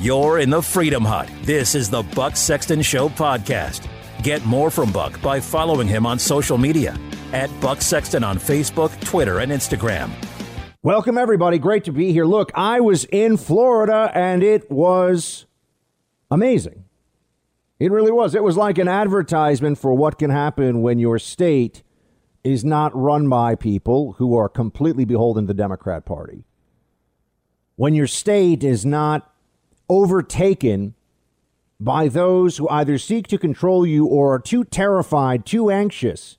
You're in the Freedom Hut. This is the Buck Sexton Show podcast. Get more from Buck by following him on social media at Buck Sexton on Facebook, Twitter, and Instagram. Welcome, everybody. Great to be here. Look, I was in Florida and it was amazing. It really was. It was like an advertisement for what can happen when your state is not run by people who are completely beholden to the Democrat Party. When your state is not overtaken by those who either seek to control you or are too terrified, too anxious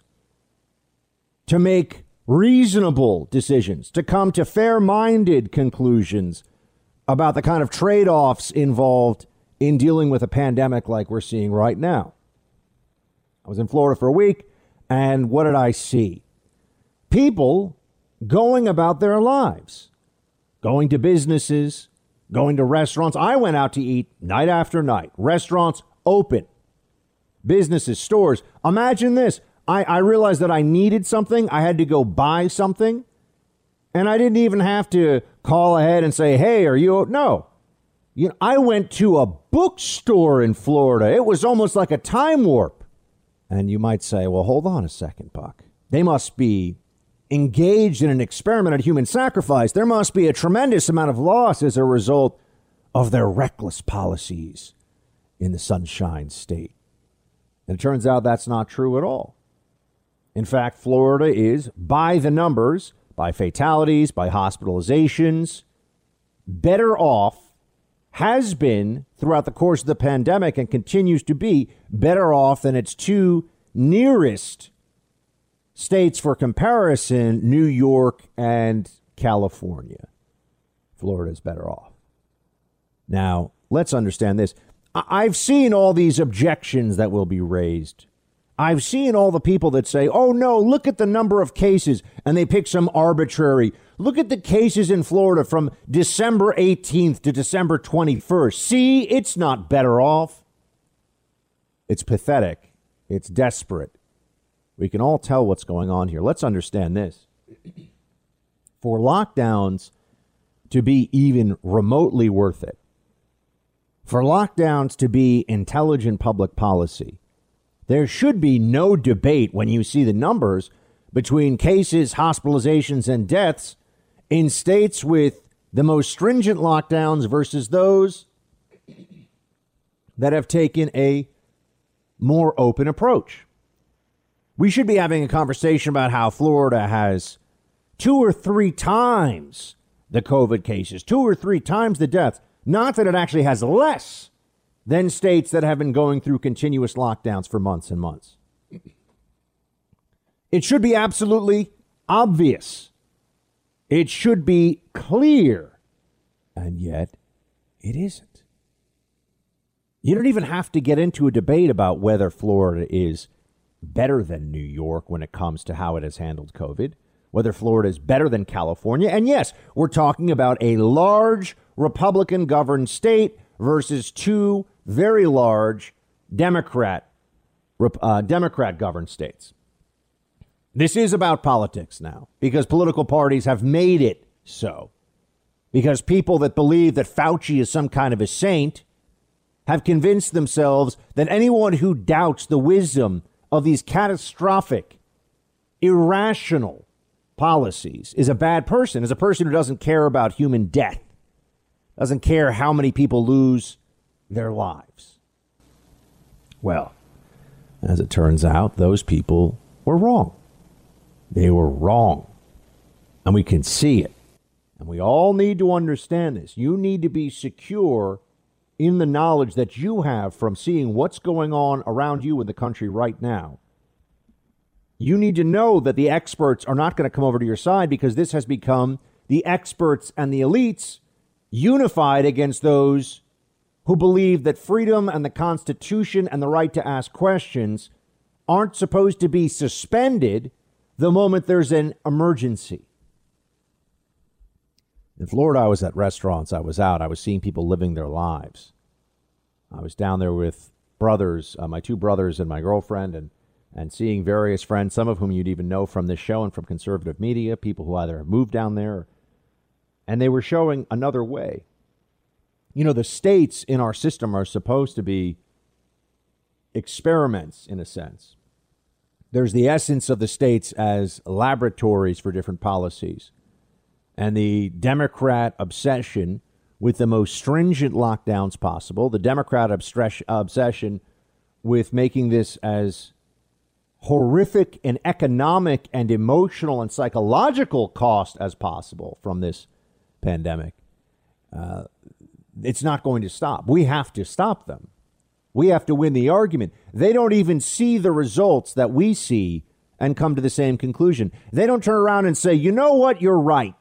to make reasonable decisions, to come to fair minded conclusions about the kind of trade offs involved in dealing with a pandemic like we're seeing right now. I was in Florida for a week, and what did I see? People going about their lives, going to businesses, going to restaurants. I went out to eat night after night, restaurants open, businesses, stores. Imagine this. I, I realized that I needed something, I had to go buy something, and I didn't even have to call ahead and say, hey, are you? No. You know, I went to a bookstore in Florida. It was almost like a time warp. And you might say, well, hold on a second, Buck. They must be engaged in an experiment at human sacrifice. There must be a tremendous amount of loss as a result of their reckless policies in the Sunshine State. And it turns out that's not true at all. In fact, Florida is, by the numbers, by fatalities, by hospitalizations, better off, has been throughout the course of the pandemic, and continues to be better off than its two nearest states for comparison New York and California. Florida is better off. Now, let's understand this. I've seen all these objections that will be raised. I've seen all the people that say, oh no, look at the number of cases, and they pick some arbitrary. Look at the cases in Florida from December 18th to December 21st. See, it's not better off. It's pathetic. It's desperate. We can all tell what's going on here. Let's understand this. For lockdowns to be even remotely worth it, for lockdowns to be intelligent public policy, there should be no debate when you see the numbers between cases, hospitalizations, and deaths in states with the most stringent lockdowns versus those that have taken a more open approach. We should be having a conversation about how Florida has two or three times the COVID cases, two or three times the deaths. Not that it actually has less than states that have been going through continuous lockdowns for months and months. It should be absolutely obvious. It should be clear. And yet, it isn't. You don't even have to get into a debate about whether Florida is better than New York when it comes to how it has handled COVID, whether Florida is better than California. And yes, we're talking about a large Republican governed state versus two very large Democrat uh, Democrat governed states. This is about politics now because political parties have made it so. Because people that believe that Fauci is some kind of a saint have convinced themselves that anyone who doubts the wisdom of these catastrophic, irrational policies is a bad person, is a person who doesn't care about human death, doesn't care how many people lose their lives. Well, as it turns out, those people were wrong. They were wrong. And we can see it. And we all need to understand this. You need to be secure in the knowledge that you have from seeing what's going on around you in the country right now, you need to know that the experts are not going to come over to your side because this has become the experts and the elites unified against those who believe that freedom and the Constitution and the right to ask questions aren't supposed to be suspended the moment there's an emergency. In Florida, I was at restaurants, I was out, I was seeing people living their lives. I was down there with brothers, uh, my two brothers and my girlfriend, and, and seeing various friends, some of whom you'd even know from this show and from conservative media, people who either moved down there, and they were showing another way. You know, the states in our system are supposed to be experiments in a sense. There's the essence of the states as laboratories for different policies. And the Democrat obsession with the most stringent lockdowns possible, the Democrat obsession with making this as horrific and economic and emotional and psychological cost as possible from this pandemic. Uh, it's not going to stop. We have to stop them. We have to win the argument. They don't even see the results that we see and come to the same conclusion. They don't turn around and say, you know what, you're right.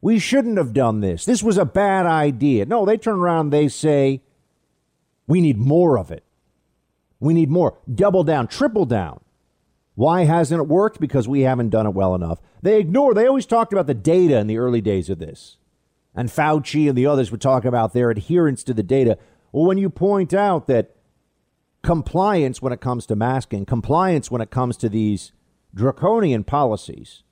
We shouldn't have done this. This was a bad idea. No, they turn around, they say, we need more of it. We need more. Double down, triple down. Why hasn't it worked? Because we haven't done it well enough. They ignore, they always talked about the data in the early days of this. And Fauci and the others would talk about their adherence to the data. Well, when you point out that compliance when it comes to masking, compliance when it comes to these draconian policies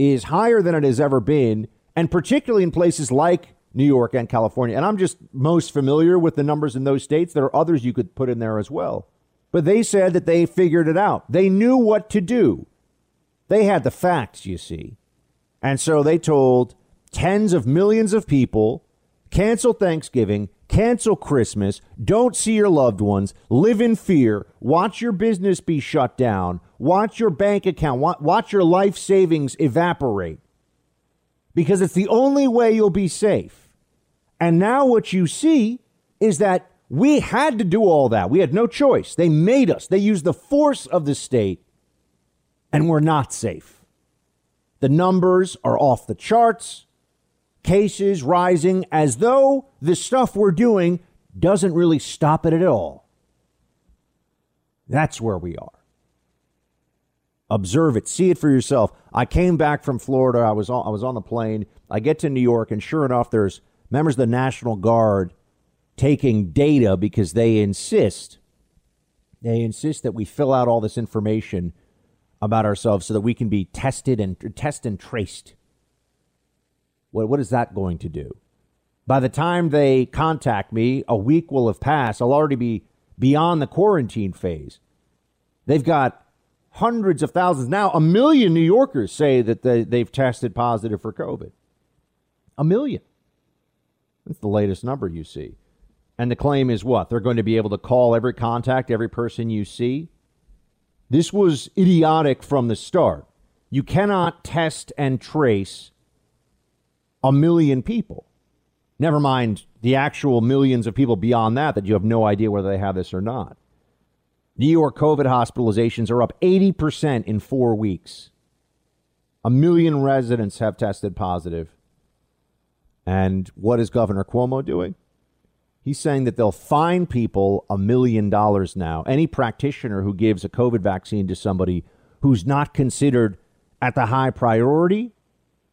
is higher than it has ever been, and particularly in places like New York and California. And I'm just most familiar with the numbers in those states. There are others you could put in there as well. But they said that they figured it out. They knew what to do. They had the facts, you see. And so they told tens of millions of people cancel Thanksgiving, cancel Christmas, don't see your loved ones, live in fear, watch your business be shut down, watch your bank account, watch your life savings evaporate. Because it's the only way you'll be safe. And now what you see is that we had to do all that. We had no choice. They made us, they used the force of the state, and we're not safe. The numbers are off the charts cases rising as though the stuff we're doing doesn't really stop it at all. That's where we are. Observe it, see it for yourself. I came back from Florida. I was on, I was on the plane. I get to New York, and sure enough, there's members of the National Guard taking data because they insist they insist that we fill out all this information about ourselves so that we can be tested and test and traced. What, what is that going to do? By the time they contact me, a week will have passed. I'll already be beyond the quarantine phase. They've got hundreds of thousands. Now, a million New Yorkers say that they, they've tested positive for COVID. A million. That's the latest number you see. And the claim is what? They're going to be able to call every contact, every person you see. This was idiotic from the start. You cannot test and trace a million people. Never mind the actual millions of people beyond that that you have no idea whether they have this or not. New York COVID hospitalizations are up 80% in four weeks. A million residents have tested positive. And what is Governor Cuomo doing? He's saying that they'll fine people a million dollars now. Any practitioner who gives a COVID vaccine to somebody who's not considered at the high priority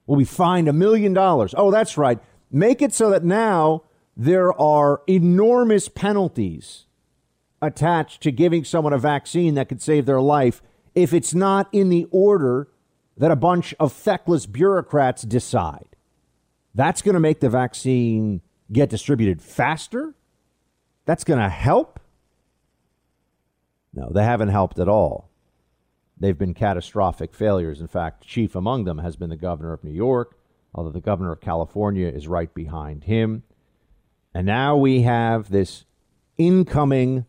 will be fined a million dollars. Oh, that's right. Make it so that now there are enormous penalties attached to giving someone a vaccine that could save their life if it's not in the order that a bunch of feckless bureaucrats decide. That's going to make the vaccine get distributed faster. That's going to help. No, they haven't helped at all. They've been catastrophic failures. In fact, chief among them has been the governor of New York, although the governor of California is right behind him. And now we have this incoming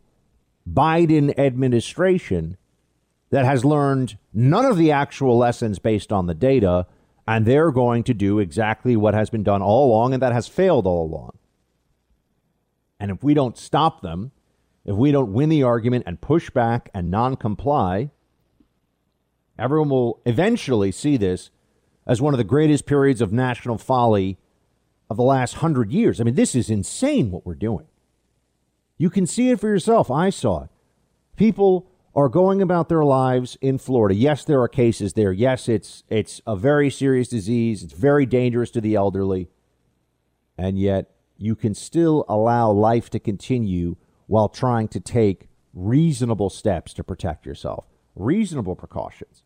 Biden administration that has learned none of the actual lessons based on the data, and they're going to do exactly what has been done all along and that has failed all along. And if we don't stop them, if we don't win the argument and push back and non comply, Everyone will eventually see this as one of the greatest periods of national folly of the last hundred years. I mean, this is insane what we're doing. You can see it for yourself. I saw it. People are going about their lives in Florida. Yes, there are cases there. Yes, it's it's a very serious disease. It's very dangerous to the elderly. And yet you can still allow life to continue while trying to take reasonable steps to protect yourself. Reasonable precautions.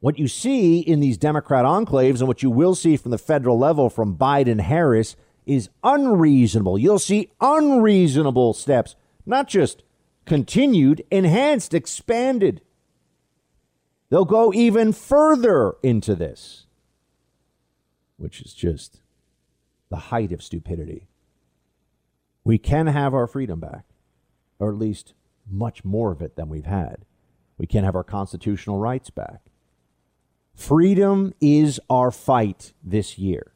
What you see in these Democrat enclaves and what you will see from the federal level from Biden Harris is unreasonable. You'll see unreasonable steps, not just continued, enhanced, expanded. They'll go even further into this, which is just the height of stupidity. We can have our freedom back, or at least much more of it than we've had. We can have our constitutional rights back. Freedom is our fight this year.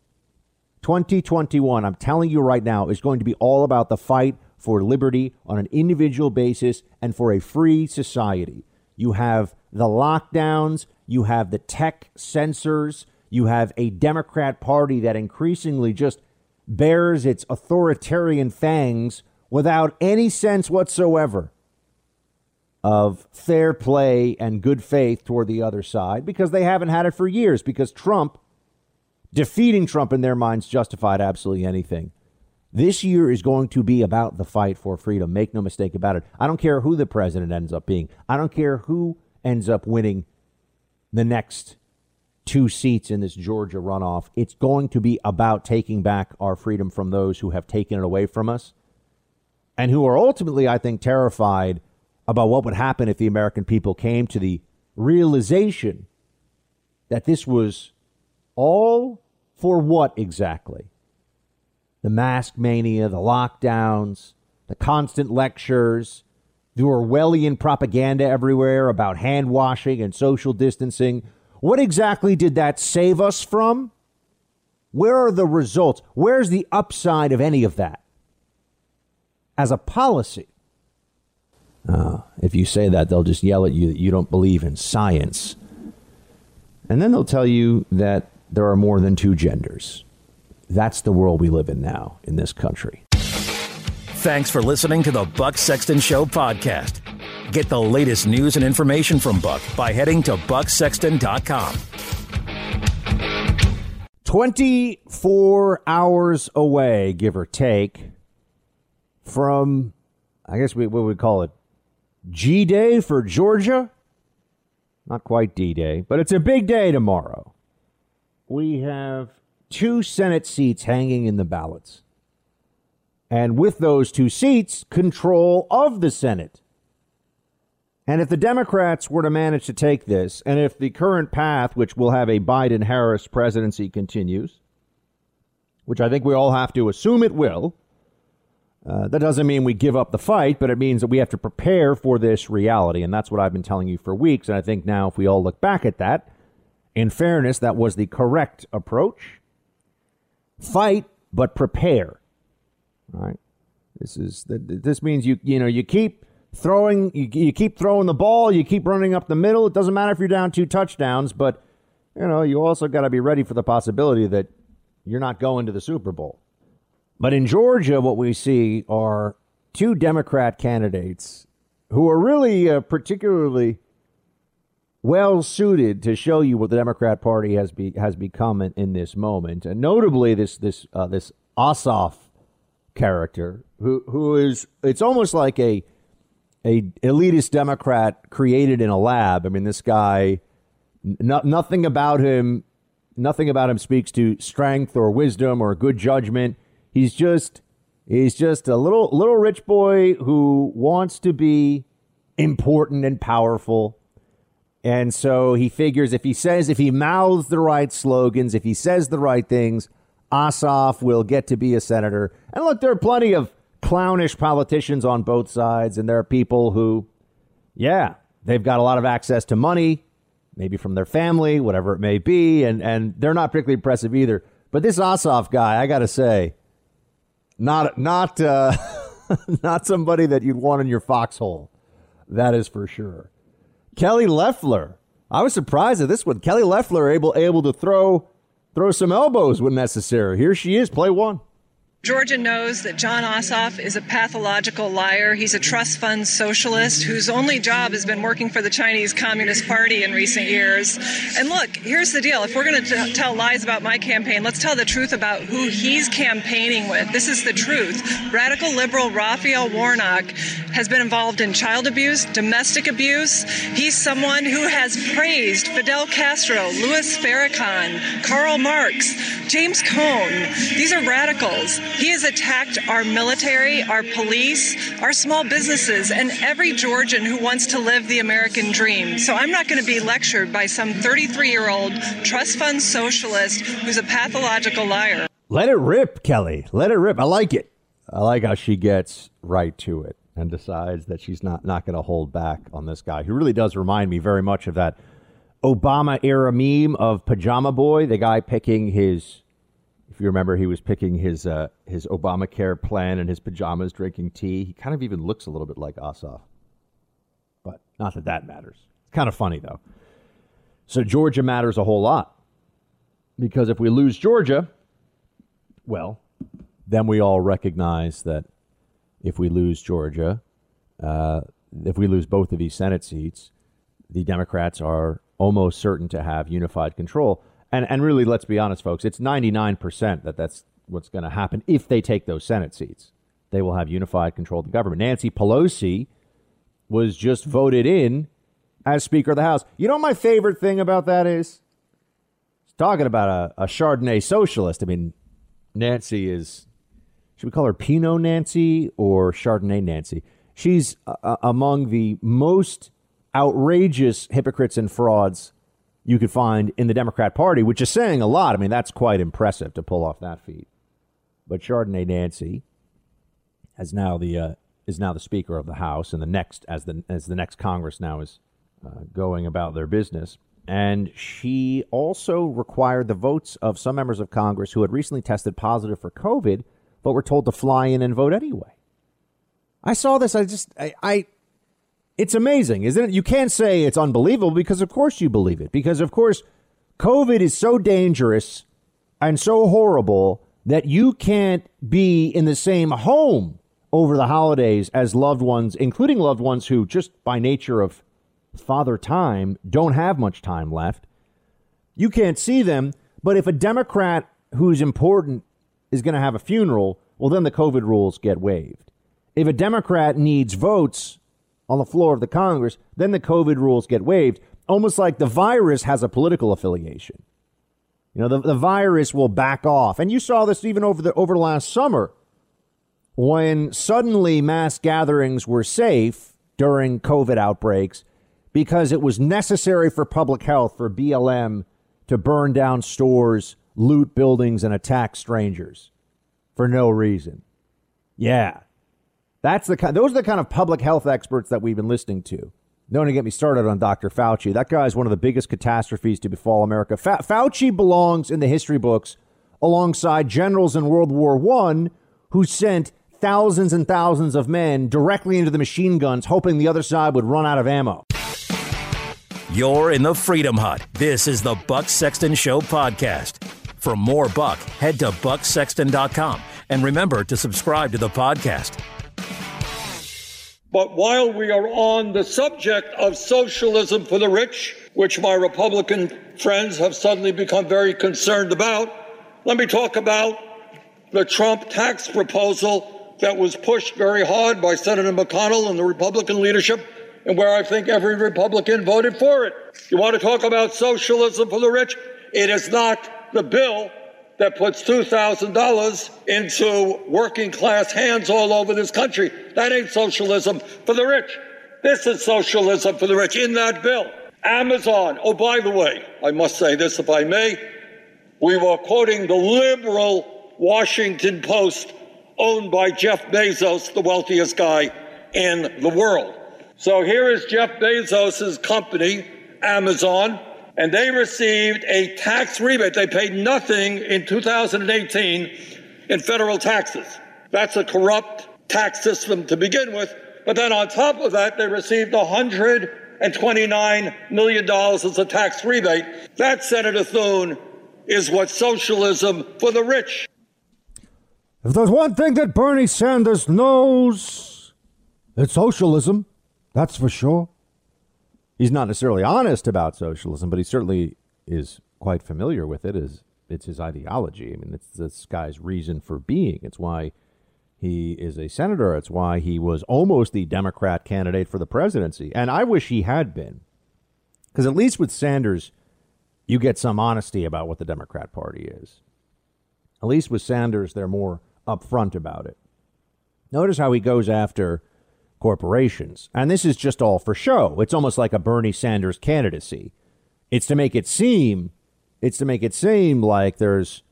2021, I'm telling you right now, is going to be all about the fight for liberty on an individual basis and for a free society. You have the lockdowns, you have the tech censors, you have a Democrat Party that increasingly just bears its authoritarian fangs without any sense whatsoever of fair play and good faith toward the other side because they haven't had it for years because Trump defeating Trump in their minds justified absolutely anything. This year is going to be about the fight for freedom. Make no mistake about it. I don't care who the president ends up being. I don't care who ends up winning the next two seats in this Georgia runoff. It's going to be about taking back our freedom from those who have taken it away from us and who are ultimately, I think, terrified about what would happen if the American people came to the realization that this was all for what exactly? The mask mania, the lockdowns, the constant lectures, the Orwellian propaganda everywhere about hand washing and social distancing. What exactly did that save us from? Where are the results? Where's the upside of any of that? As a policy, uh, if you say that, they'll just yell at you that you don't believe in science. And then they'll tell you that there are more than two genders. That's the world we live in now in this country. Thanks for listening to the Buck Sexton Show podcast. Get the latest news and information from Buck by heading to bucksexton.com. 24 hours away, give or take, from, I guess we, what would we call it, G Day for Georgia. Not quite D Day, but it's a big day tomorrow. We have two Senate seats hanging in the ballots. And with those two seats, control of the Senate. And if the Democrats were to manage to take this, and if the current path, which will have a Biden Harris presidency, continues, which I think we all have to assume it will, uh, that doesn't mean we give up the fight, but it means that we have to prepare for this reality. And that's what I've been telling you for weeks. And I think now, if we all look back at that, in fairness, that was the correct approach. Fight, but prepare. All right. This is this means you you know you keep throwing you, you keep throwing the ball, you keep running up the middle. It doesn't matter if you're down two touchdowns, but you know you also got to be ready for the possibility that you're not going to the Super Bowl. But in Georgia, what we see are two Democrat candidates who are really uh, particularly well suited to show you what the Democrat Party has be, has become in, in this moment. And notably, this this uh, this Ossoff character, who who is it's almost like a a elitist Democrat created in a lab. I mean, this guy, nothing about him, nothing about him speaks to strength or wisdom or good judgment. He's just he's just a little little rich boy who wants to be important and powerful. And so he figures if he says if he mouths the right slogans, if he says the right things, Ossoff will get to be a senator. And look, there are plenty of clownish politicians on both sides, and there are people who, yeah, they've got a lot of access to money, maybe from their family, whatever it may be, and and they're not particularly impressive either. But this Ossoff guy, I got to say, not not uh, not somebody that you'd want in your foxhole. That is for sure. Kelly Loeffler. I was surprised at this one. Kelly Loeffler able able to throw throw some elbows when necessary. Here she is, play one. Georgia knows that Jon Ossoff is a pathological liar. He's a trust fund socialist whose only job has been working for the Chinese Communist Party in recent years. And look, here's the deal. If we're going to tell lies about my campaign, let's tell the truth about who he's campaigning with. This is the truth. Radical liberal Raphael Warnock has been involved in child abuse, domestic abuse. He's someone who has praised Fidel Castro, Louis Farrakhan, Karl Marx, James Cone. These are radicals. He has attacked our military, our police, our small businesses, and every Georgian who wants to live the American dream. So I'm not going to be lectured by some 33 year old trust fund socialist who's a pathological liar. Let it rip, Kelly. Let it rip. I like it. I like how she gets right to it and decides that she's not, not going to hold back on this guy who really does remind me very much of that Obama era meme of Pajama Boy, the guy picking his, if you remember, he was picking his uh, his Obamacare plan in his pajamas, drinking tea. He kind of even looks a little bit like Ossoff. But not that that matters. It's kind of funny, though. So Georgia matters a whole lot. Because if we lose Georgia, well, then we all recognize that if we lose Georgia, uh, if we lose both of these Senate seats, the Democrats are almost certain to have unified control. And and really, let's be honest, folks, it's 99% that that's what's going to happen if they take those Senate seats. They will have unified control of the government. Nancy Pelosi was just voted in as Speaker of the House. You know, my favorite thing about that is talking about a, a Chardonnay socialist. I mean, Nancy is, should we call her Pinot Nancy or Chardonnay Nancy? She's uh, among the most outrageous hypocrites and frauds you could find in the Democrat Party, which is saying a lot. I mean, that's quite impressive to pull off that feat. But Chardonnay Nancy has now the uh, is now the Speaker of the House, and the next as the as the next Congress now is uh, going about their business. And she also required the votes of some members of Congress who had recently tested positive for COVID, but were told to fly in and vote anyway. I saw this. I just, I, I it's amazing, isn't it? You can't say it's unbelievable because, of course, you believe it. Because, of course, COVID is so dangerous and so horrible that you can't be in the same home over the holidays as loved ones, including loved ones who, just by nature of father time don't have much time left. You can't see them, but if a Democrat who's important is going to have a funeral, well, then the COVID rules get waived. If a Democrat needs votes on the floor of the Congress, then the COVID rules get waived, almost like the virus has a political affiliation. You know, the, the virus will back off. And you saw this even over the over last summer when suddenly mass gatherings were safe during COVID outbreaks because it was necessary for public health for BLM to burn down stores, loot buildings, and attack strangers for no reason. Yeah. That's the kind, those are the kind of public health experts that we've been listening to. Don't even get me started on Dr. Fauci. That guy is one of the biggest catastrophes to befall America. Fa- Fauci belongs in the history books alongside generals in World War I who sent thousands and thousands of men directly into the machine guns, hoping the other side would run out of ammo. You're in the Freedom Hut. This is the Buck Sexton Show podcast. For more Buck, head to bucksexton.com and remember to subscribe to the podcast. But while we are on the subject of socialism for the rich, which my Republican friends have suddenly become very concerned about, let me talk about the Trump tax proposal that was pushed very hard by Senator McConnell and the Republican leadership and where I think every Republican voted for it. You want to talk about socialism for the rich? It is not the bill that puts $2,000 into working class hands all over this country. That ain't socialism for the rich. This is socialism for the rich in that bill. Amazon. Oh, by the way, I must say this if I may. We were quoting the liberal Washington Post owned by Jeff Bezos, the wealthiest guy in the world. So here is Jeff Bezos' company, Amazon, and they received a tax rebate. They paid nothing in 2018 in federal taxes. That's a corrupt tax system to begin with. But then on top of that, they received $129 million as a tax rebate. That, Senator Thune, is what socialism for the rich. If there's one thing that Bernie Sanders knows, it's socialism. That's for sure. He's not necessarily honest about socialism, but he certainly is quite familiar with it. As it's his ideology. I mean, it's this guy's reason for being. It's why He is a senator. It's why he was almost the Democrat candidate for the presidency. And I wish he had been. Because at least with Sanders, you get some honesty about what the Democrat Party is. At least with Sanders, they're more upfront about it. Notice how he goes after corporations. And this is just all for show. It's almost like a Bernie Sanders candidacy. It's to make it seem it's to make it seem like there's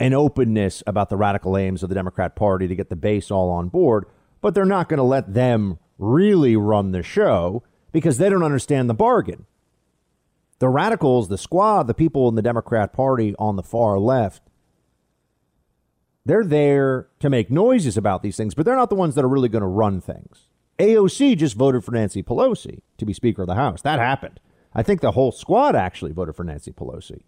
an openness about the radical aims of the Democrat Party to get the base all on board, but they're not going to let them really run the show because they don't understand the bargain. The radicals, the squad, the people in the Democrat Party on the far left, they're there to make noises about these things, but they're not the ones that are really going to run things. AOC just voted for Nancy Pelosi to be Speaker of the House. That happened. I think the whole squad actually voted for Nancy Pelosi.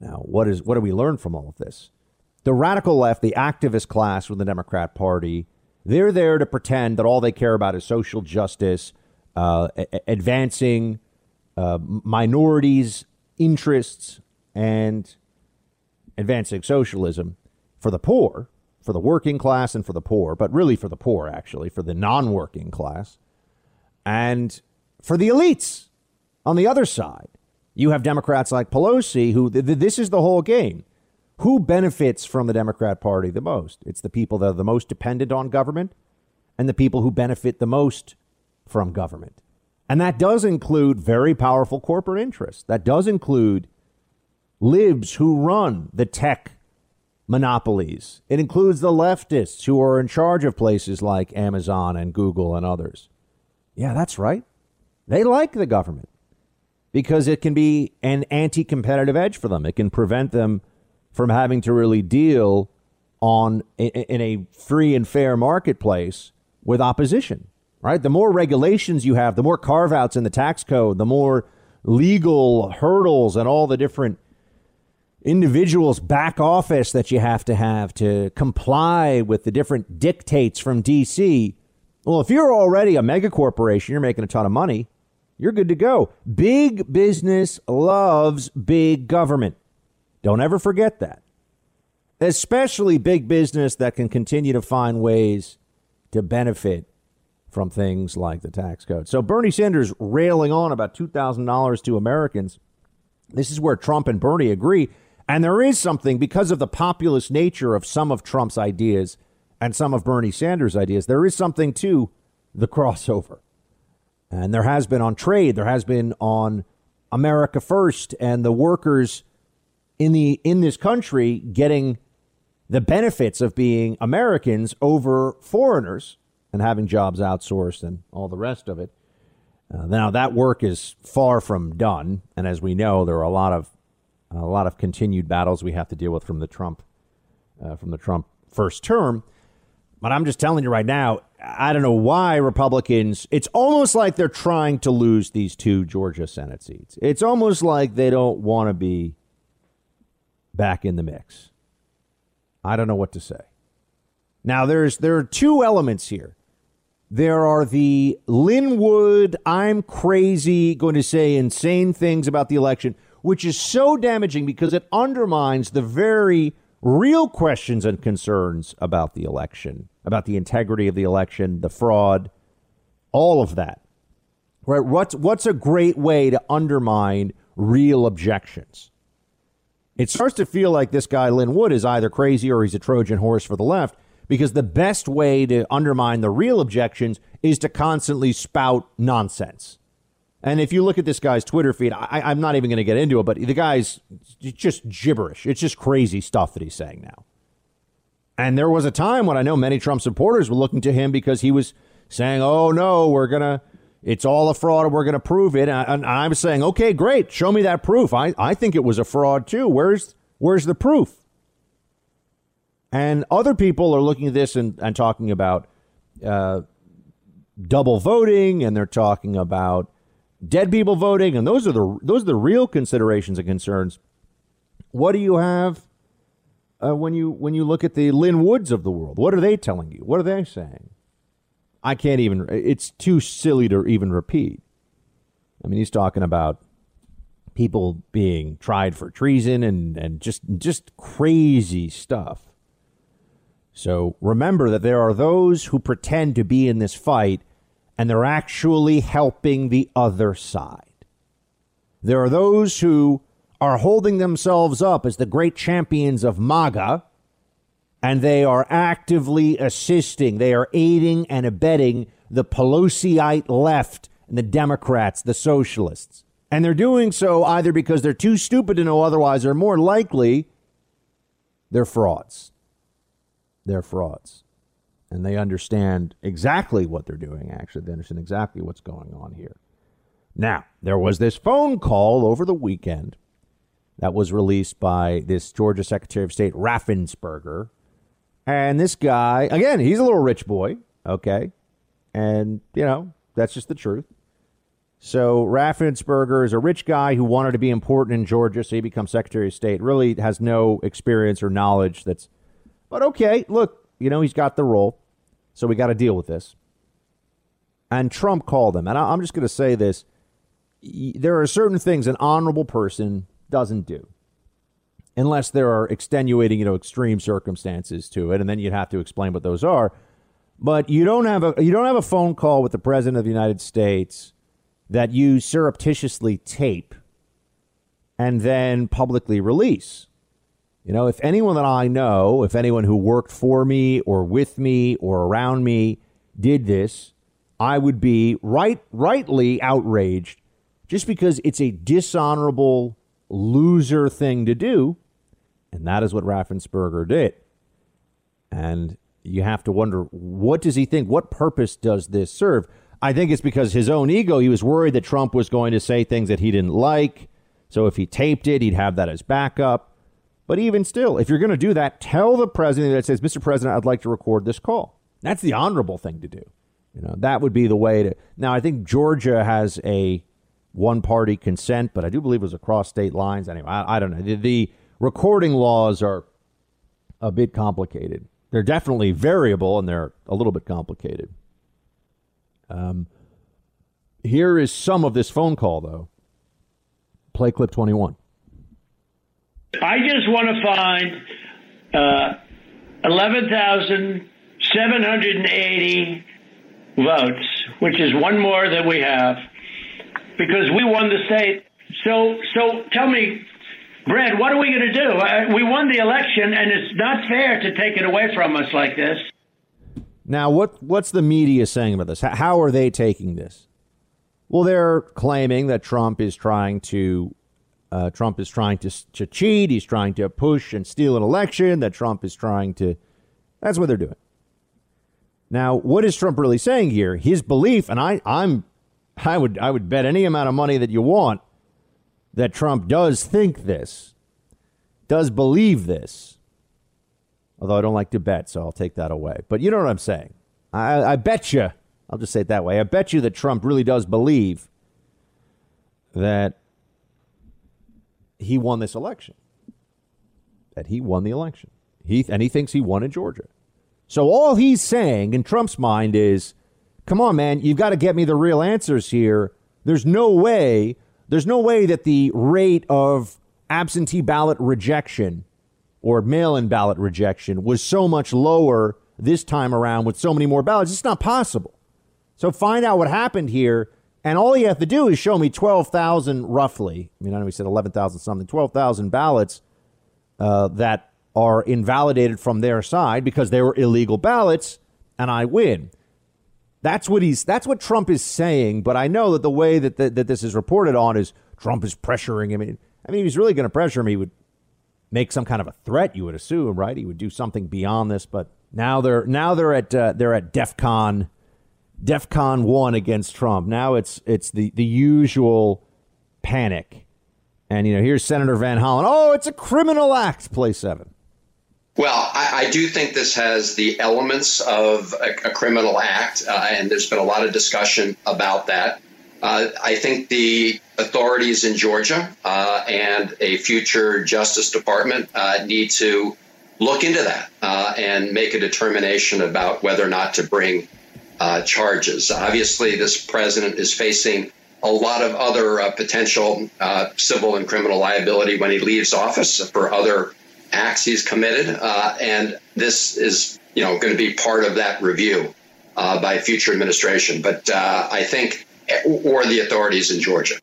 Now, what is what do we learn from all of this? The radical left, the activist class with the Democrat Party, they're there to pretend that all they care about is social justice, uh, a- advancing uh, minorities' interests, and advancing socialism for the poor for the working class and for the poor, but really for the poor, actually, for the non working class, and for the elites on the other side. You have Democrats like Pelosi, who th- th- this is the whole game. Who benefits from the Democrat Party the most? It's the people that are the most dependent on government and the people who benefit the most from government. And that does include very powerful corporate interests. That does include libs who run the tech monopolies. It includes the leftists who are in charge of places like Amazon and Google and others. Yeah, that's right. They like the government because it can be an anti competitive edge for them. It can prevent them from having to really deal on in a free and fair marketplace with opposition, right? The more regulations you have, the more carve outs in the tax code, the more legal hurdles and all the different individuals back office that you have to have to comply with the different dictates from DC. Well, if you're already a mega corporation, you're making a ton of money, you're good to go. Big business loves big government. Don't ever forget that. Especially big business that can continue to find ways to benefit from things like the tax code. So Bernie Sanders railing on about $2,000 to Americans. This is where Trump and Bernie agree and there is something because of the populist nature of some of Trump's ideas and some of Bernie Sanders' ideas. There is something to the crossover. And there has been on trade, there has been on America first and the workers in the in this country getting the benefits of being Americans over foreigners and having jobs outsourced and all the rest of it. Uh, now that work is far from done, and as we know, there are a lot of a lot of continued battles we have to deal with from the Trump uh, from the Trump first term. But I'm just telling you right now, I don't know why Republicans. It's almost like they're trying to lose these two Georgia Senate seats. It's almost like they don't want to be back in the mix. I don't know what to say. Now there's there are two elements here. There are the Lin Wood, I'm crazy, going to say insane things about the election which is so damaging because it undermines the very real questions and concerns about the election, about the integrity of the election, the fraud, all of that. Right? What's what's a great way to undermine real objections? It starts to feel like this guy Lin Wood is either crazy or he's a Trojan horse for the left because the best way to undermine the real objections is to constantly spout nonsense. And if you look at this guy's Twitter feed, I, am not even going to get into it, but the guy's just gibberish. It's just crazy stuff that he's saying now. And there was a time when I know many Trump supporters were looking to him because he was saying, oh, no, we're going to, it's all a fraud and we're going to prove it. And, I, am saying, okay, great. Show me that proof. I, I think it was a fraud too. Where's, where's the proof? And other people are looking at this and, and talking about uh, double voting and they're talking about dead people voting, and those are the those are the real considerations and concerns. What do you have uh, when you when you look at the Lin Woods of the world? What are they telling you? What are they saying? I can't even. It's too silly to even repeat. I mean, he's talking about people being tried for treason and and just just crazy stuff. So remember that there are those who pretend to be in this fight and they're actually helping the other side. There are those who are holding themselves up as the great champions of MAGA, and they are actively assisting, they are aiding and abetting the Pelosiite left and the Democrats, the socialists. And they're doing so either because they're too stupid to know otherwise, or more likely, they're frauds. They're frauds. And they understand exactly what they're doing, actually. They understand exactly what's going on here. Now, there was this phone call over the weekend that was released by this Georgia Secretary of State, Raffensperger. And this guy, again, he's a little rich boy, okay? And, you know, that's just the truth. So Raffensperger is a rich guy who wanted to be important in Georgia, so he becomes Secretary of State. Really has no experience or knowledge that's, but okay, look, you know, he's got the role, so we got to deal with this. And Trump called him. And I'm just going to say this there are certain things an honorable person doesn't do unless there are extenuating, you know, extreme circumstances to it, and then you'd have to explain what those are. But you don't have a you don't have a phone call with the president of the United States that you surreptitiously tape and then publicly release. You know, if anyone that I know, if anyone who worked for me or with me or around me did this, I would be right rightly outraged just because it's a dishonorable loser thing to do. And that is what Raffensperger did. And you have to wonder what does he think? What purpose does this serve? I think it's because his own ego, he was worried that Trump was going to say things that he didn't like. So if he taped it, he'd have that as backup. But even still, if you're going to do that, tell the president that says, Mr. President, I'd like to record this call. That's the honorable thing to do. You know, that would be the way to. Now, I think Georgia has a one party consent, but I do believe it was across state lines. Anyway, I, I don't know. The, the recording laws are a bit complicated. They're definitely variable and they're a little bit complicated. Um, here is some of this phone call, though. Play clip 21. I just want to find uh, 11,780 votes, which is one more than we have because we won the state. So, so tell me, Brad, what are we going to do? Uh, we won the election, and it's not fair to take it away from us like this. Now, what what's the media saying about this? How are they taking this? Well, they're claiming that Trump is trying to uh, Trump is trying to, to cheat. He's trying to push and steal an election. That Trump is trying to. That's what they're doing. Now, what is Trump really saying here? His belief, and I, I'm I would I would bet any amount of money that you want that Trump does think this, does believe this. Although I don't like to bet, so I'll take that away. But you know what I'm saying. I, I bet you, I'll just say it that way. I bet you that Trump really does believe that he won this election. That he won the election. He and he thinks he won in Georgia. So all he's saying in Trump's mind is come on, man, you've got to get me the real answers here. There's no way, there's no way that the rate of absentee ballot rejection or mail in ballot rejection was so much lower this time around with so many more ballots. It's not possible. So find out what happened here. And all you have to do is show me 12,000 roughly. I mean, I know we said 11,000 something, 12,000 ballots uh, that are invalidated from their side because they were illegal ballots, and I win. That's what he's. That's what Trump is saying. But I know that the way that the, that this is reported on is Trump is pressuring him. I mean, I mean, he's really going to pressure him. He would make some kind of a threat. You would assume, right? He would do something beyond this. But now they're now they're at uh, they're at DefCon, DefCon one against Trump. Now it's it's the the usual panic. And you know, here's Senator Van Hollen. Oh, it's a criminal act. Play seven. Well, I, I, do think this has the elements of a, a criminal act, uh, and there's been a lot of discussion about that. Uh, I think the authorities in Georgia uh, and a future Justice Department uh, need to look into that uh, and make a determination about whether or not to bring uh, charges. Obviously, this president is facing a lot of other potential civil and criminal liability when he leaves office for other acts he's committed. Uh, and this is you know, going to be part of that review uh, by future administration. But uh, I think, or the authorities in Georgia.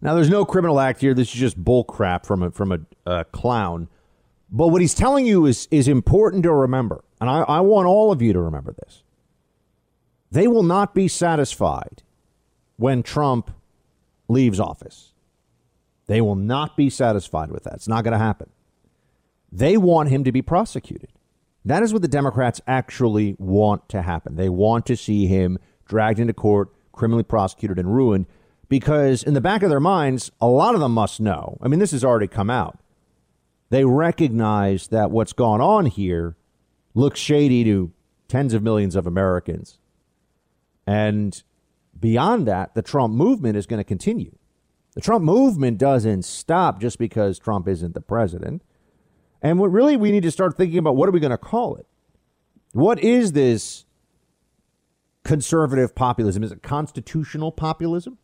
Now, there's no criminal act here. This is just bull crap from a from a uh, clown. But what he's telling you is is important to remember, and I, I want all of you to remember this. They will not be satisfied when Trump leaves office. They will not be satisfied with that. It's not going to happen. They want him to be prosecuted. That is what the Democrats actually want to happen. They want to see him dragged into court, criminally prosecuted, and ruined because, in the back of their minds, a lot of them must know. I mean, this has already come out. They recognize that what's gone on here looks shady to tens of millions of Americans. And beyond that, the Trump movement is going to continue. The Trump movement doesn't stop just because Trump isn't the president. And what really we need to start thinking about what are we going to call it? What is this conservative populism? Is it constitutional populism?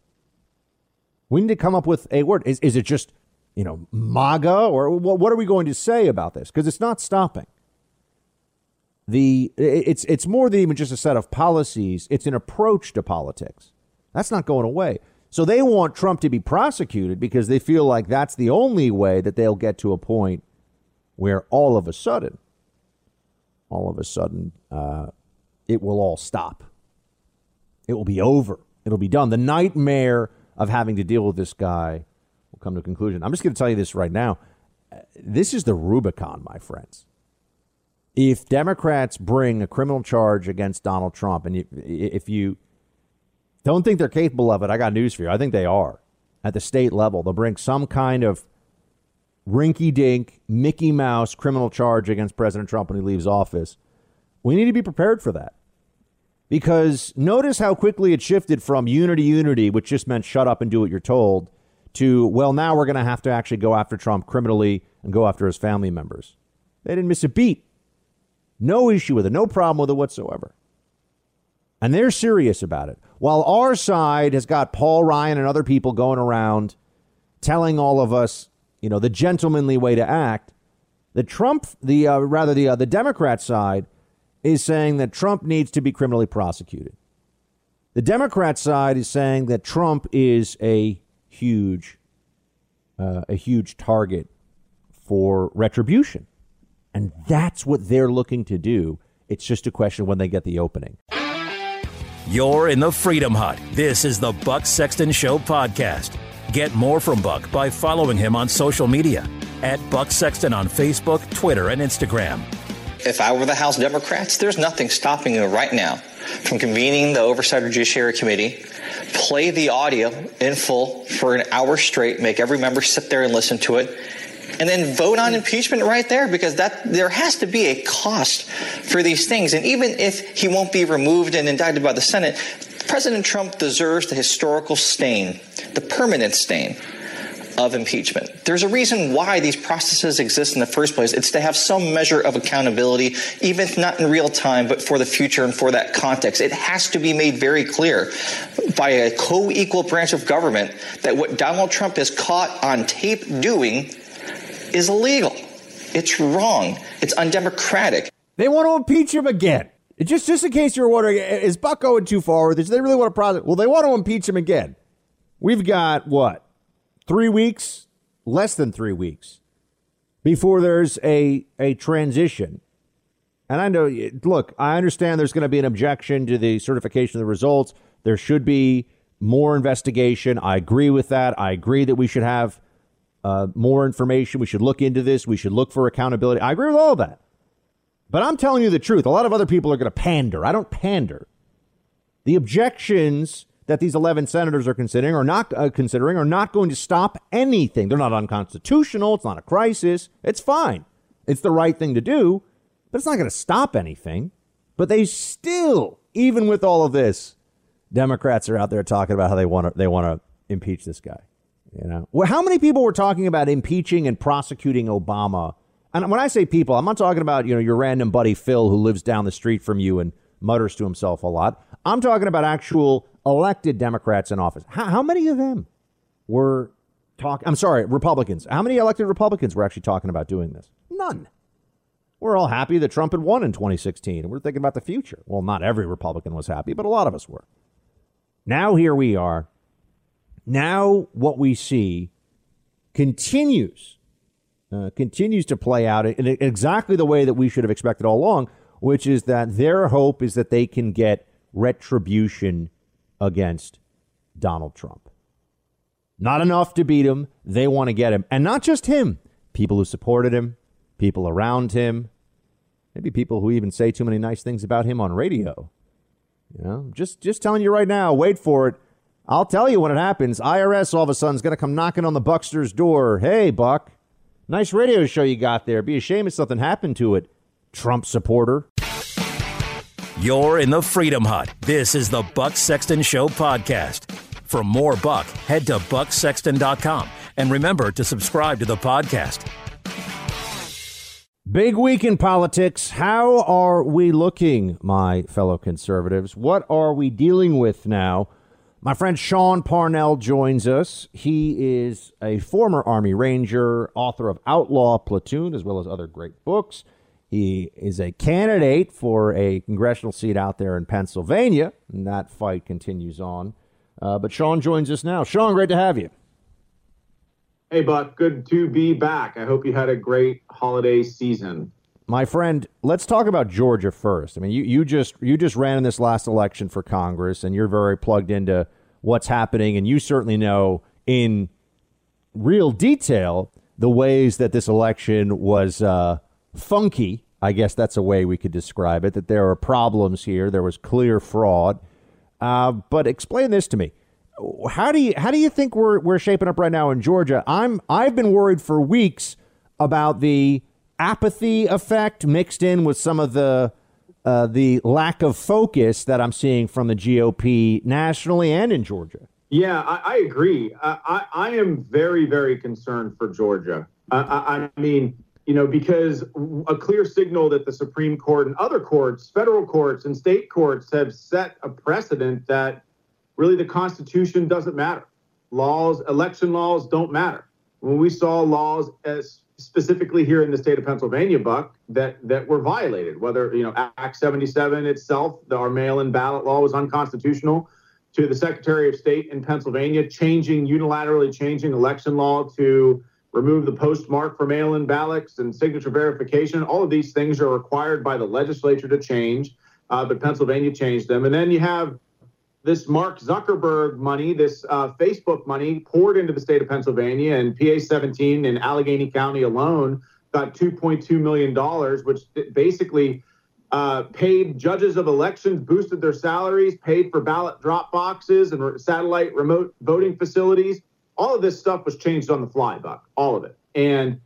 We need to come up with a word. Is, is it just, you know, MAGA or what are we going to say about this? Because it's not stopping. The it's it's more than even just a set of policies. It's an approach to politics. That's not going away. So they want Trump to be prosecuted because they feel like that's the only way that they'll get to a point where all of a sudden, all of a sudden, uh, it will all stop. It will be over. It'll be done. The nightmare of having to deal with this guy will come to a conclusion. I'm just going to tell you this right now. This is the Rubicon, my friends. If Democrats bring a criminal charge against Donald Trump, and if you don't think they're capable of it, I got news for you. I think they are. At the state level, they'll bring some kind of rinky dink, Mickey Mouse criminal charge against President Trump when he leaves office. We need to be prepared for that. Because notice how quickly it shifted from unity, unity, which just meant shut up and do what you're told, to, well, now we're going to have to actually go after Trump criminally and go after his family members. They didn't miss a beat. No issue with it, no problem with it whatsoever. And they're serious about it. While our side has got Paul Ryan and other people going around telling all of us you know, the gentlemanly way to act. The Trump, the uh, rather the uh, the Democrat side is saying that Trump needs to be criminally prosecuted. The Democrat side is saying that Trump is a huge, uh, a huge target for retribution, and that's what they're looking to do. It's just a question when they get the opening. You're in the Freedom Hut. This is the Buck Sexton Show podcast. Get more from Buck by following him on social media at Buck Sexton on Facebook, Twitter, and Instagram. If I were the House Democrats, there's nothing stopping them right now from convening the Oversight and Judiciary Committee, play the audio in full for an hour straight, make every member sit there and listen to it, and then vote on impeachment right there because that there has to be a cost for these things. And even if he won't be removed and indicted by the Senate, President Trump deserves the historical stain, the permanent stain of impeachment. There's a reason why these processes exist in the first place. It's to have some measure of accountability, even if not in real time, but for the future and for that context. It has to be made very clear by a co equal branch of government that what Donald Trump is caught on tape doing is illegal. It's wrong. It's undemocratic. They want to impeach him again. Just, just in case you're wondering, is Buck going too far with this? They really want to prosecute. Well, they want to impeach him again. We've got what? Three weeks? Less than three weeks before there's a a transition. And I know, look, I understand there's going to be an objection to the certification of the results. There should be more investigation. I agree with that. I agree that we should have uh, more information. We should look into this. We should look for accountability. I agree with all of that. But I'm telling you the truth. A lot of other people are going to pander. I don't pander. The objections that these 11 senators are considering are not uh, considering are not going to stop anything. They're not unconstitutional. It's not a crisis. It's fine. It's the right thing to do, but it's not going to stop anything. But they still, even with all of this, Democrats are out there talking about how they want to they want to impeach this guy. You know, well, how many people were talking about impeaching and prosecuting Obama and when I say people, I'm not talking about, you know, your random buddy Phil who lives down the street from you and mutters to himself a lot. I'm talking about actual elected Democrats in office. How, how many of them were talking? I'm sorry, Republicans. How many elected Republicans were actually talking about doing this? None. we're all happy that Trump had won in 2016. And we're thinking about the future. Well, not every Republican was happy, but a lot of us were. Now here we are. Now what we see continues uh, continues to play out in exactly the way that we should have expected all along, which is that their hope is that they can get retribution against Donald Trump. Not enough to beat him. They want to get him. And not just him, people who supported him, people around him, maybe people who even say too many nice things about him on radio. You know, just just telling you right now, wait for it. I'll tell you when it happens. IRS all of a sudden is going to come knocking on the Buckster's door. Hey, Buck, Nice radio show you got there. Be a shame if something happened to it, Trump supporter. You're in the Freedom Hut. This is the Buck Sexton Show podcast. For more Buck, head to bucksexton.com and remember to subscribe to the podcast. Big week in politics. How are we looking, my fellow conservatives? What are we dealing with now? My friend Sean Parnell joins us. He is a former Army Ranger, author of Outlaw Platoon, as well as other great books. He is a candidate for a congressional seat out there in Pennsylvania, and that fight continues on. Uh, but Sean joins us now. Sean, great to have you. Hey, Buck. Good to be back. I hope you had a great holiday season. My friend, let's talk about Georgia first. I mean, you, you just you just ran in this last election for Congress, and you're very plugged into what's happening, and you certainly know in real detail the ways that this election was uh, funky. I guess that's a way we could describe it. That there are problems here. There was clear fraud. Uh, but explain this to me. How do you how do you think we're we're shaping up right now in Georgia? I'm I've been worried for weeks about the apathy effect mixed in with some of the uh, the lack of focus that I'm seeing from the GOP nationally and in Georgia. Yeah, I, I agree. I, I, I, am very, very concerned for Georgia. I, I mean, you know, because a clear signal that the Supreme Court and other courts, federal courts and state courts have set a precedent that really the Constitution doesn't matter. Laws, election laws don't matter. When we saw laws as specifically here in the state of Pennsylvania, Buck, that that were violated. Whether you know Act 77 itself, the, our mail-in ballot law was unconstitutional. To the Secretary of State in Pennsylvania, changing unilaterally changing election law to remove the postmark for mail-in ballots and signature verification. All of these things are required by the legislature to change, uh, but Pennsylvania changed them. And then you have this Mark Zuckerberg money, this uh, Facebook money poured into the state of Pennsylvania and PA 17 in Allegheny County alone got $2.2 million, which basically uh, paid judges of elections, boosted their salaries, paid for ballot drop boxes and satellite remote voting facilities. All of this stuff was changed on the fly, Buck, all of it. And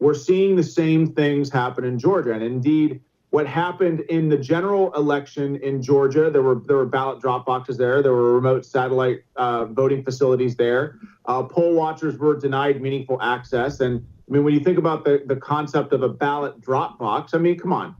we're seeing the same things happen in Georgia. And indeed, what happened in the general election in Georgia. There were there were ballot drop boxes there. There were remote satellite uh, voting facilities there. Uh, poll watchers were denied meaningful access. And I mean, when you think about the the concept of a ballot drop box, I mean, come on.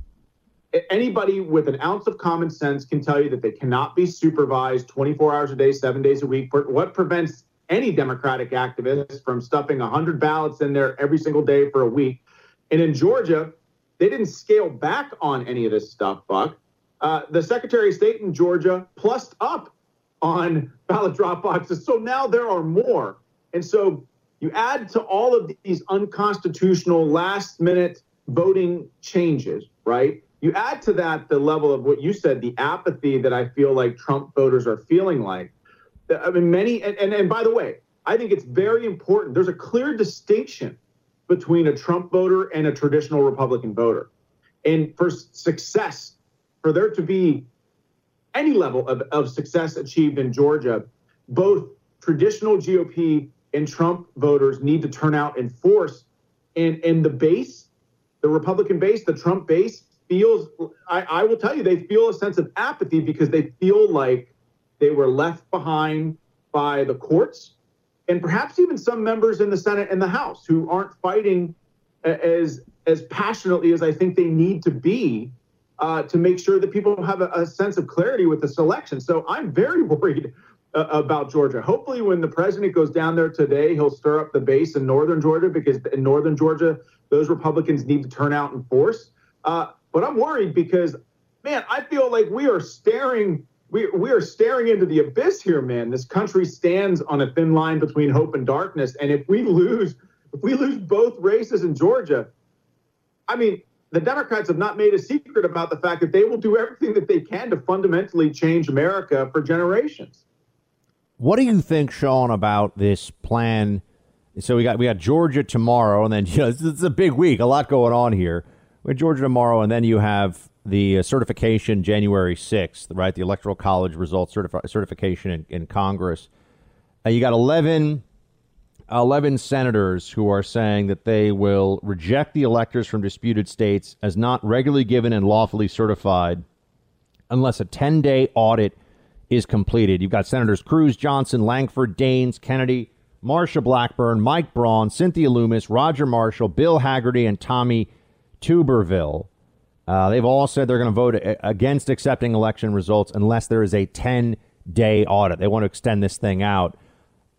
Anybody with an ounce of common sense can tell you that they cannot be supervised 24 hours a day, seven days a week. What prevents any Democratic activist from stuffing 100 ballots in there every single day for a week? And in Georgia, they didn't scale back on any of this stuff, Buck. Uh, the Secretary of State in Georgia plussed up on ballot drop boxes. So now there are more. And so you add to all of these unconstitutional last minute voting changes, right? You add to that the level of what you said, the apathy that I feel like Trump voters are feeling like. I mean, many, and, and, and by the way, I think it's very important. There's a clear distinction between a Trump voter and a traditional Republican voter. And for success, for there to be any level of, of success achieved in Georgia, both traditional GOP and Trump voters need to turn out in force. And, and the base, the Republican base, the Trump base, feels, I, I will tell you, they feel a sense of apathy because they feel like they were left behind by the courts and perhaps even some members in the Senate and the House who aren't fighting as as passionately as I think they need to be uh, to make sure that people have a, a, sense of clarity with this election. So I'm very worried uh, about Georgia. Hopefully, when the president goes down there today, he'll stir up the base in northern Georgia because in northern Georgia, those Republicans need to turn out in force. Uh, but I'm worried because, man, I feel like we are staring we, we are staring into the abyss here, man. This country stands on a thin line between hope and darkness. And if we lose, if we lose both races in Georgia, I mean, the Democrats have not made a secret about the fact that they will do everything that they can to fundamentally change America for generations. What do you think, Sean, about this plan? So we got we got Georgia tomorrow, and then you know it's, a big week, a lot going on here. We Georgia tomorrow, and then you have the uh, certification January 6th, right? The Electoral College results certifi- certification in, in Congress. Uh, you got 11, 11 senators who are saying that they will reject the electors from disputed states as not regularly given and lawfully certified unless a 10 day audit is completed. You've got Senators Cruz, Johnson, Lankford, Daines, Kennedy, Marsha Blackburn, Mike Braun, Cynthia Lummis, Roger Marshall, Bill Hagerty, and Tommy Tuberville. Uh, they've all said they're going to vote against accepting election results unless there is a 10 day audit. They want to extend this thing out.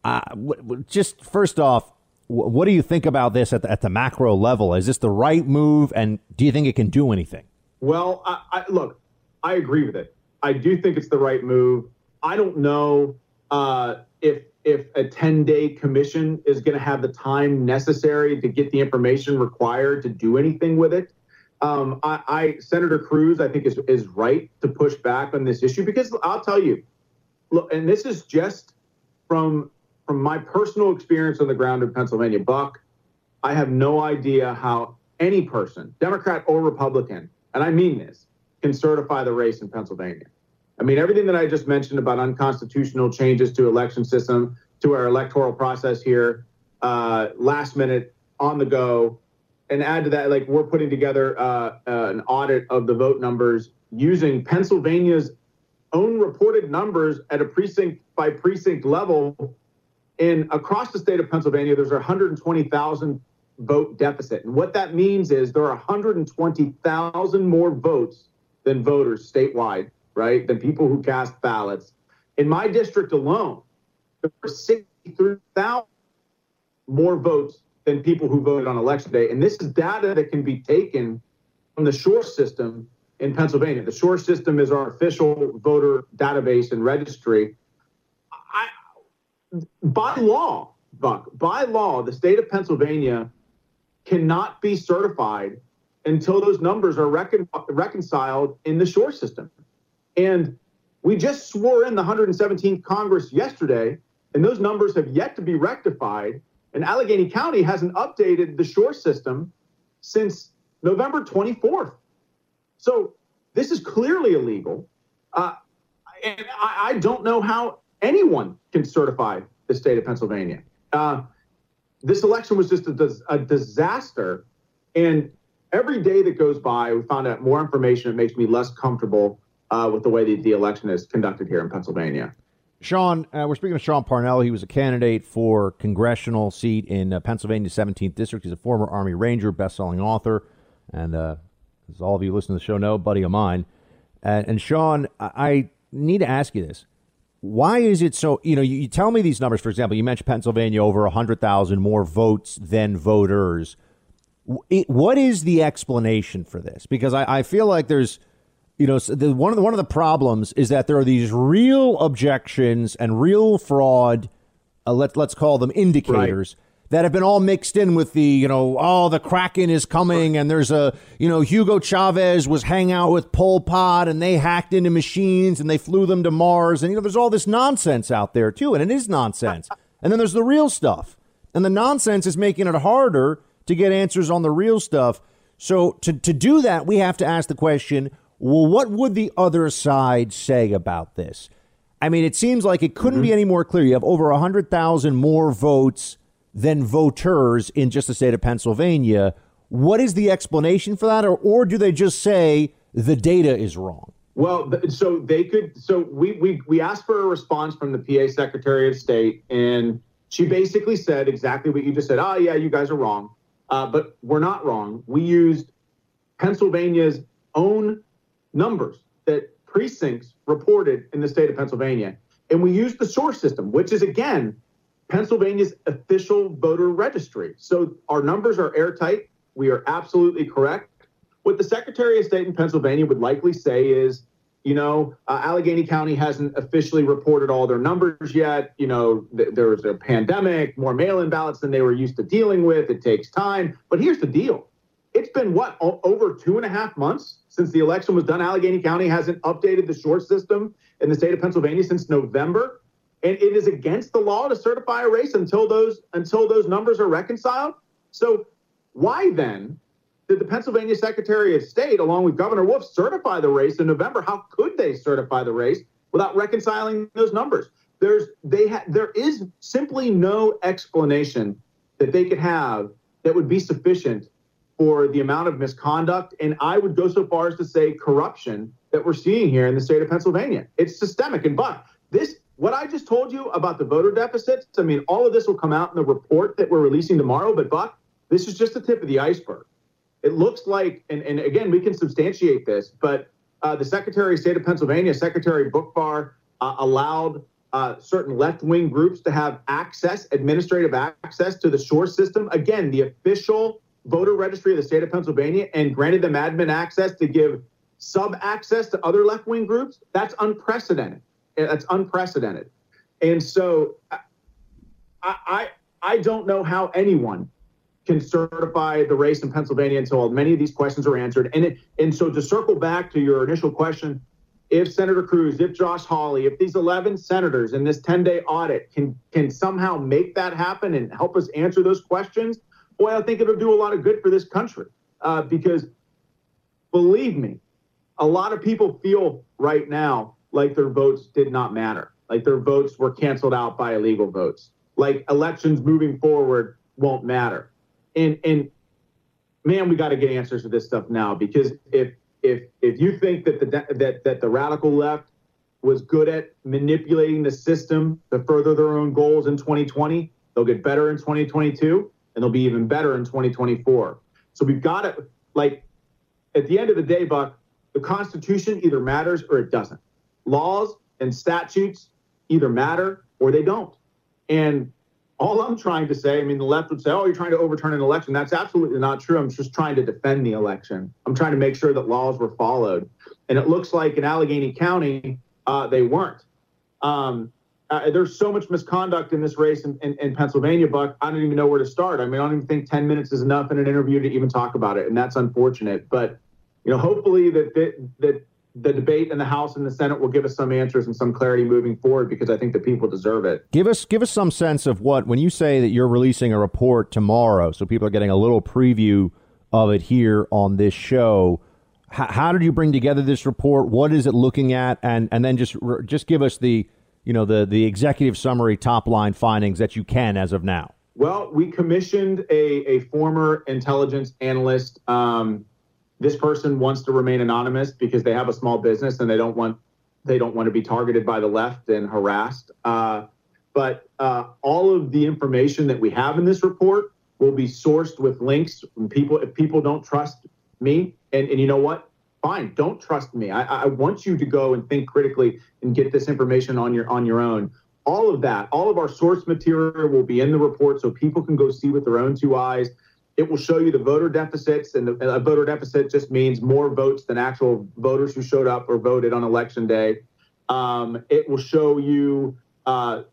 Uh, w- just first off, w- what do you think about this at the, at the macro level? Is this the right move, and do you think it can do anything? Well, I, I, look, I agree with it. I do think it's the right move. I don't know uh, if if a 10 day commission is going to have the time necessary to get the information required to do anything with it. Um, I, I, Senator Cruz, I think is is right to push back on this issue because I'll tell you, look, and this is just from from my personal experience on the ground in Pennsylvania. Buck, I have no idea how any person, Democrat or Republican, and I mean this, can certify the race in Pennsylvania. I mean everything that I just mentioned about unconstitutional changes to election system, to our electoral process here, uh, last minute on the go and add to that, like we're putting together uh, uh, an audit of the vote numbers using Pennsylvania's own reported numbers at a precinct by precinct level. And across the state of Pennsylvania, there's 120,000 vote deficit. And what that means is there are 120,000 more votes than voters statewide, right? Than people who cast ballots. In my district alone, there are 63,000 more votes than people who voted on election day. And this is data that can be taken from the SURE system in Pennsylvania. The SURE system is our official voter database and registry. I, by law, Buck, by law, the state of Pennsylvania cannot be certified until those numbers are recon- reconciled in the SURE system. And we just swore in the 117th Congress yesterday, and those numbers have yet to be rectified. And Allegheny County hasn't updated the SURE system since November 24th. So this is clearly illegal. Uh, and I, I, don't know how anyone can certify the state of Pennsylvania. Uh, this election was just a, a, disaster. And every day that goes by, we found out more information. It makes me less comfortable uh, with the way the, the election is conducted here in Pennsylvania. Sean, uh, we're speaking of Sean Parnell. He was a candidate for congressional seat in uh, Pennsylvania 17th District. He's a former Army Ranger, best-selling author, and uh, as all of you listening to the show know, buddy of mine. and Sean, I need to ask you this. Why is it so? You know, you, you tell me these numbers. For example, you mentioned Pennsylvania over 100,000 more votes than voters. What is the explanation for this? Because I, I feel like there's you know, the, one of the one of the problems is that there are these real objections and real fraud. Uh, let let's call them indicators. Right. That have been all mixed in with the, you know, oh, the Kraken is coming, and there's a, you know, Hugo Chavez was hanging out with Pol Pot, and they hacked into machines, and they flew them to Mars, and you know, there's all this nonsense out there too, and it is nonsense. And then there's the real stuff, and the nonsense is making it harder to get answers on the real stuff. So to to do that, we have to ask the question: well, what would the other side say about this? I mean, it seems like it couldn't mm-hmm. be any more clear. You have over 100,000 more votes than voters in just the state of Pennsylvania. What is the explanation for that? Or, or do they just say the data is wrong? Well, so they could. So we, we, we asked for a response from the PA Secretary of State, and she basically said exactly what you just said. Oh, yeah, you guys are wrong. Uh, but we're not wrong. We used Pennsylvania's own numbers that precincts reported in the state of Pennsylvania. And we use the source system, which is again Pennsylvania's official voter registry. So our numbers are airtight. We are absolutely correct. What the Secretary of State in Pennsylvania would likely say is, you know, uh, Allegheny County hasn't officially reported all their numbers yet. You know, th- there was a pandemic, more mail in ballots than they were used to dealing with. It takes time. But here's the deal it's been what, over two and a half months since the election was done? Allegheny County hasn't updated the SURE system in the state of Pennsylvania since November. And it is against the law to certify a race until those until those numbers are reconciled. So why then did the Pennsylvania Secretary of State, along with Governor Wolf, certify the race in November? How could they certify the race without reconciling those numbers? There's they ha- there is simply no explanation that they could have that would be sufficient for the amount of misconduct and I would go so far as to say corruption that we're seeing here in the state of Pennsylvania. It's systemic and but this what I just told you about the voter deficits, I mean, all of this will come out in the report that we're releasing tomorrow, but Buck, this is just the tip of the iceberg. It looks like, and, and again, we can substantiate this, but uh, the Secretary of State of Pennsylvania, Secretary Boockvar, uh, allowed uh, certain left wing groups to have access, administrative access to the SURE system. Again, the official voter registry of the state of Pennsylvania, and granted them admin access to give sub access to other left wing groups. That's unprecedented. That's unprecedented. And so I, I, I don't know how anyone can certify the race in Pennsylvania until many of these questions are answered. And it, and so to circle back to your initial question, if Senator Cruz, if Josh Hawley, if these 11 senators in this 10-day audit can can somehow make that happen and help us answer those questions, boy, I think it'll do a lot of good for this country. Uh, because believe me, a lot of people feel right now like their votes did not matter, like their votes were canceled out by illegal votes, like elections moving forward won't matter. And and man, we got to get answers to this stuff now because if if if you think that the that that the radical left was good at manipulating the system to further their own goals in 2020, they'll get better in 2022 and they'll be even better in 2024. So we've got to like at the end of the day, Buck, the Constitution either matters or it doesn't. Laws and statutes either matter or they don't. And all I'm trying to say, I mean, the left would say, oh, you're trying to overturn an election. That's absolutely not true. I'm just trying to defend the election. I'm trying to make sure that laws were followed. And it looks like in Allegheny County, uh, they weren't. Um, uh, there's so much misconduct in this race in, in, in, Pennsylvania, Buck. I don't even know where to start. I mean, I don't even think 10 minutes is enough in an interview to even talk about it. And that's unfortunate. But, you know, hopefully that, that, that the debate in the House and the Senate will give us some answers and some clarity moving forward because I think the people deserve it. Give us give us some sense of what when you say that you're releasing a report tomorrow, so people are getting a little preview of it here on this show. How, how did you bring together this report? What is it looking at? And and then just just give us the you know the the executive summary top line findings that you can as of now. Well, we commissioned a, a former intelligence analyst. Um, this person wants to remain anonymous because they have a small business and they don't want they don't want to be targeted by the left and harassed. Uh, but uh, all of the information that we have in this report will be sourced with links from people. If people don't trust me, and, and you know what? Fine, don't trust me. I, I want you to go and think critically and get this information on your on your own. All of that, all of our source material will be in the report, so people can go see with their own two eyes. It will show you the voter deficits, and a voter deficit just means more votes than actual voters who showed up or voted on election day. Um, it will show you uh,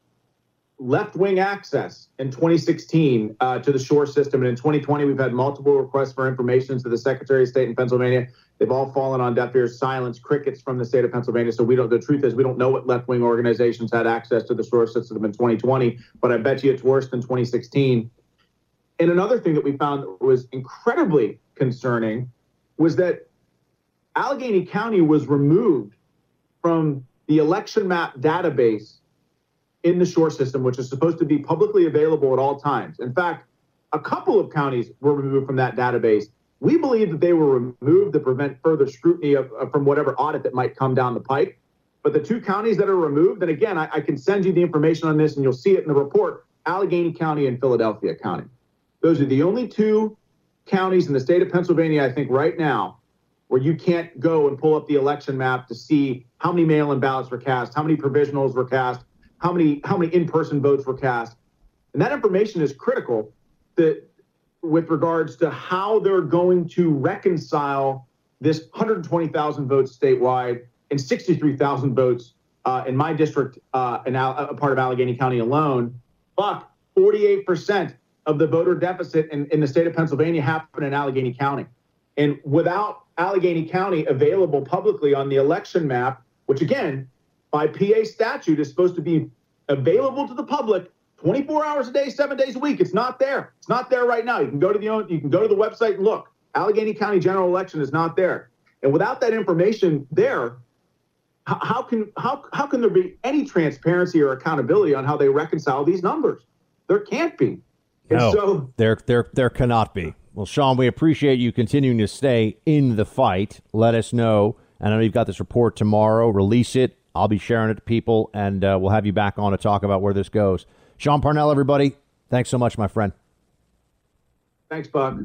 left wing access in 2016 uh, to the SURE system. And in 2020, we've had multiple requests for information to the Secretary of State in Pennsylvania. They've all fallen on deaf ears, silence, crickets from the state of Pennsylvania. So we don't, the truth is, we don't know what left wing organizations had access to the SURE system in 2020, but I bet you it's worse than 2016. And another thing that we found was incredibly concerning was that Allegheny County was removed from the election map database in the SURE system, which is supposed to be publicly available at all times. In fact, a couple of counties were removed from that database. We believe that they were removed to prevent further scrutiny of, of, from whatever audit that might come down the pike. But the two counties that are removed, and again, I, I can send you the information on this and you'll see it in the report Allegheny County and Philadelphia County. Those are the only two counties in the state of Pennsylvania, I think, right now, where you can't go and pull up the election map to see how many mail-in ballots were cast, how many provisionals were cast, how many how many in-person votes were cast, and that information is critical. That with regards to how they're going to reconcile this 120,000 votes statewide and 63,000 votes uh, in my district, uh, in a part of Allegheny County alone. Buck, 48% of the voter deficit in, in the state of Pennsylvania happened in Allegheny County. And without Allegheny County available publicly on the election map, which again, by PA statute is supposed to be available to the public 24 hours a day, seven days a week. It's not there. It's not there right now. You can go to the you can go to the website and look. Allegheny County general election is not there. And without that information there, how, can how how can there be any transparency or accountability on how they reconcile these numbers? There can't be. And no, so there there there cannot be. Well, Sean, we appreciate you continuing to stay in the fight. Let us know. And I know you've got this report tomorrow. Release it. I'll be sharing it to people, and uh, we'll have you back on to talk about where this goes. Sean Parnell, everybody, thanks so much, my friend. Thanks, Buck.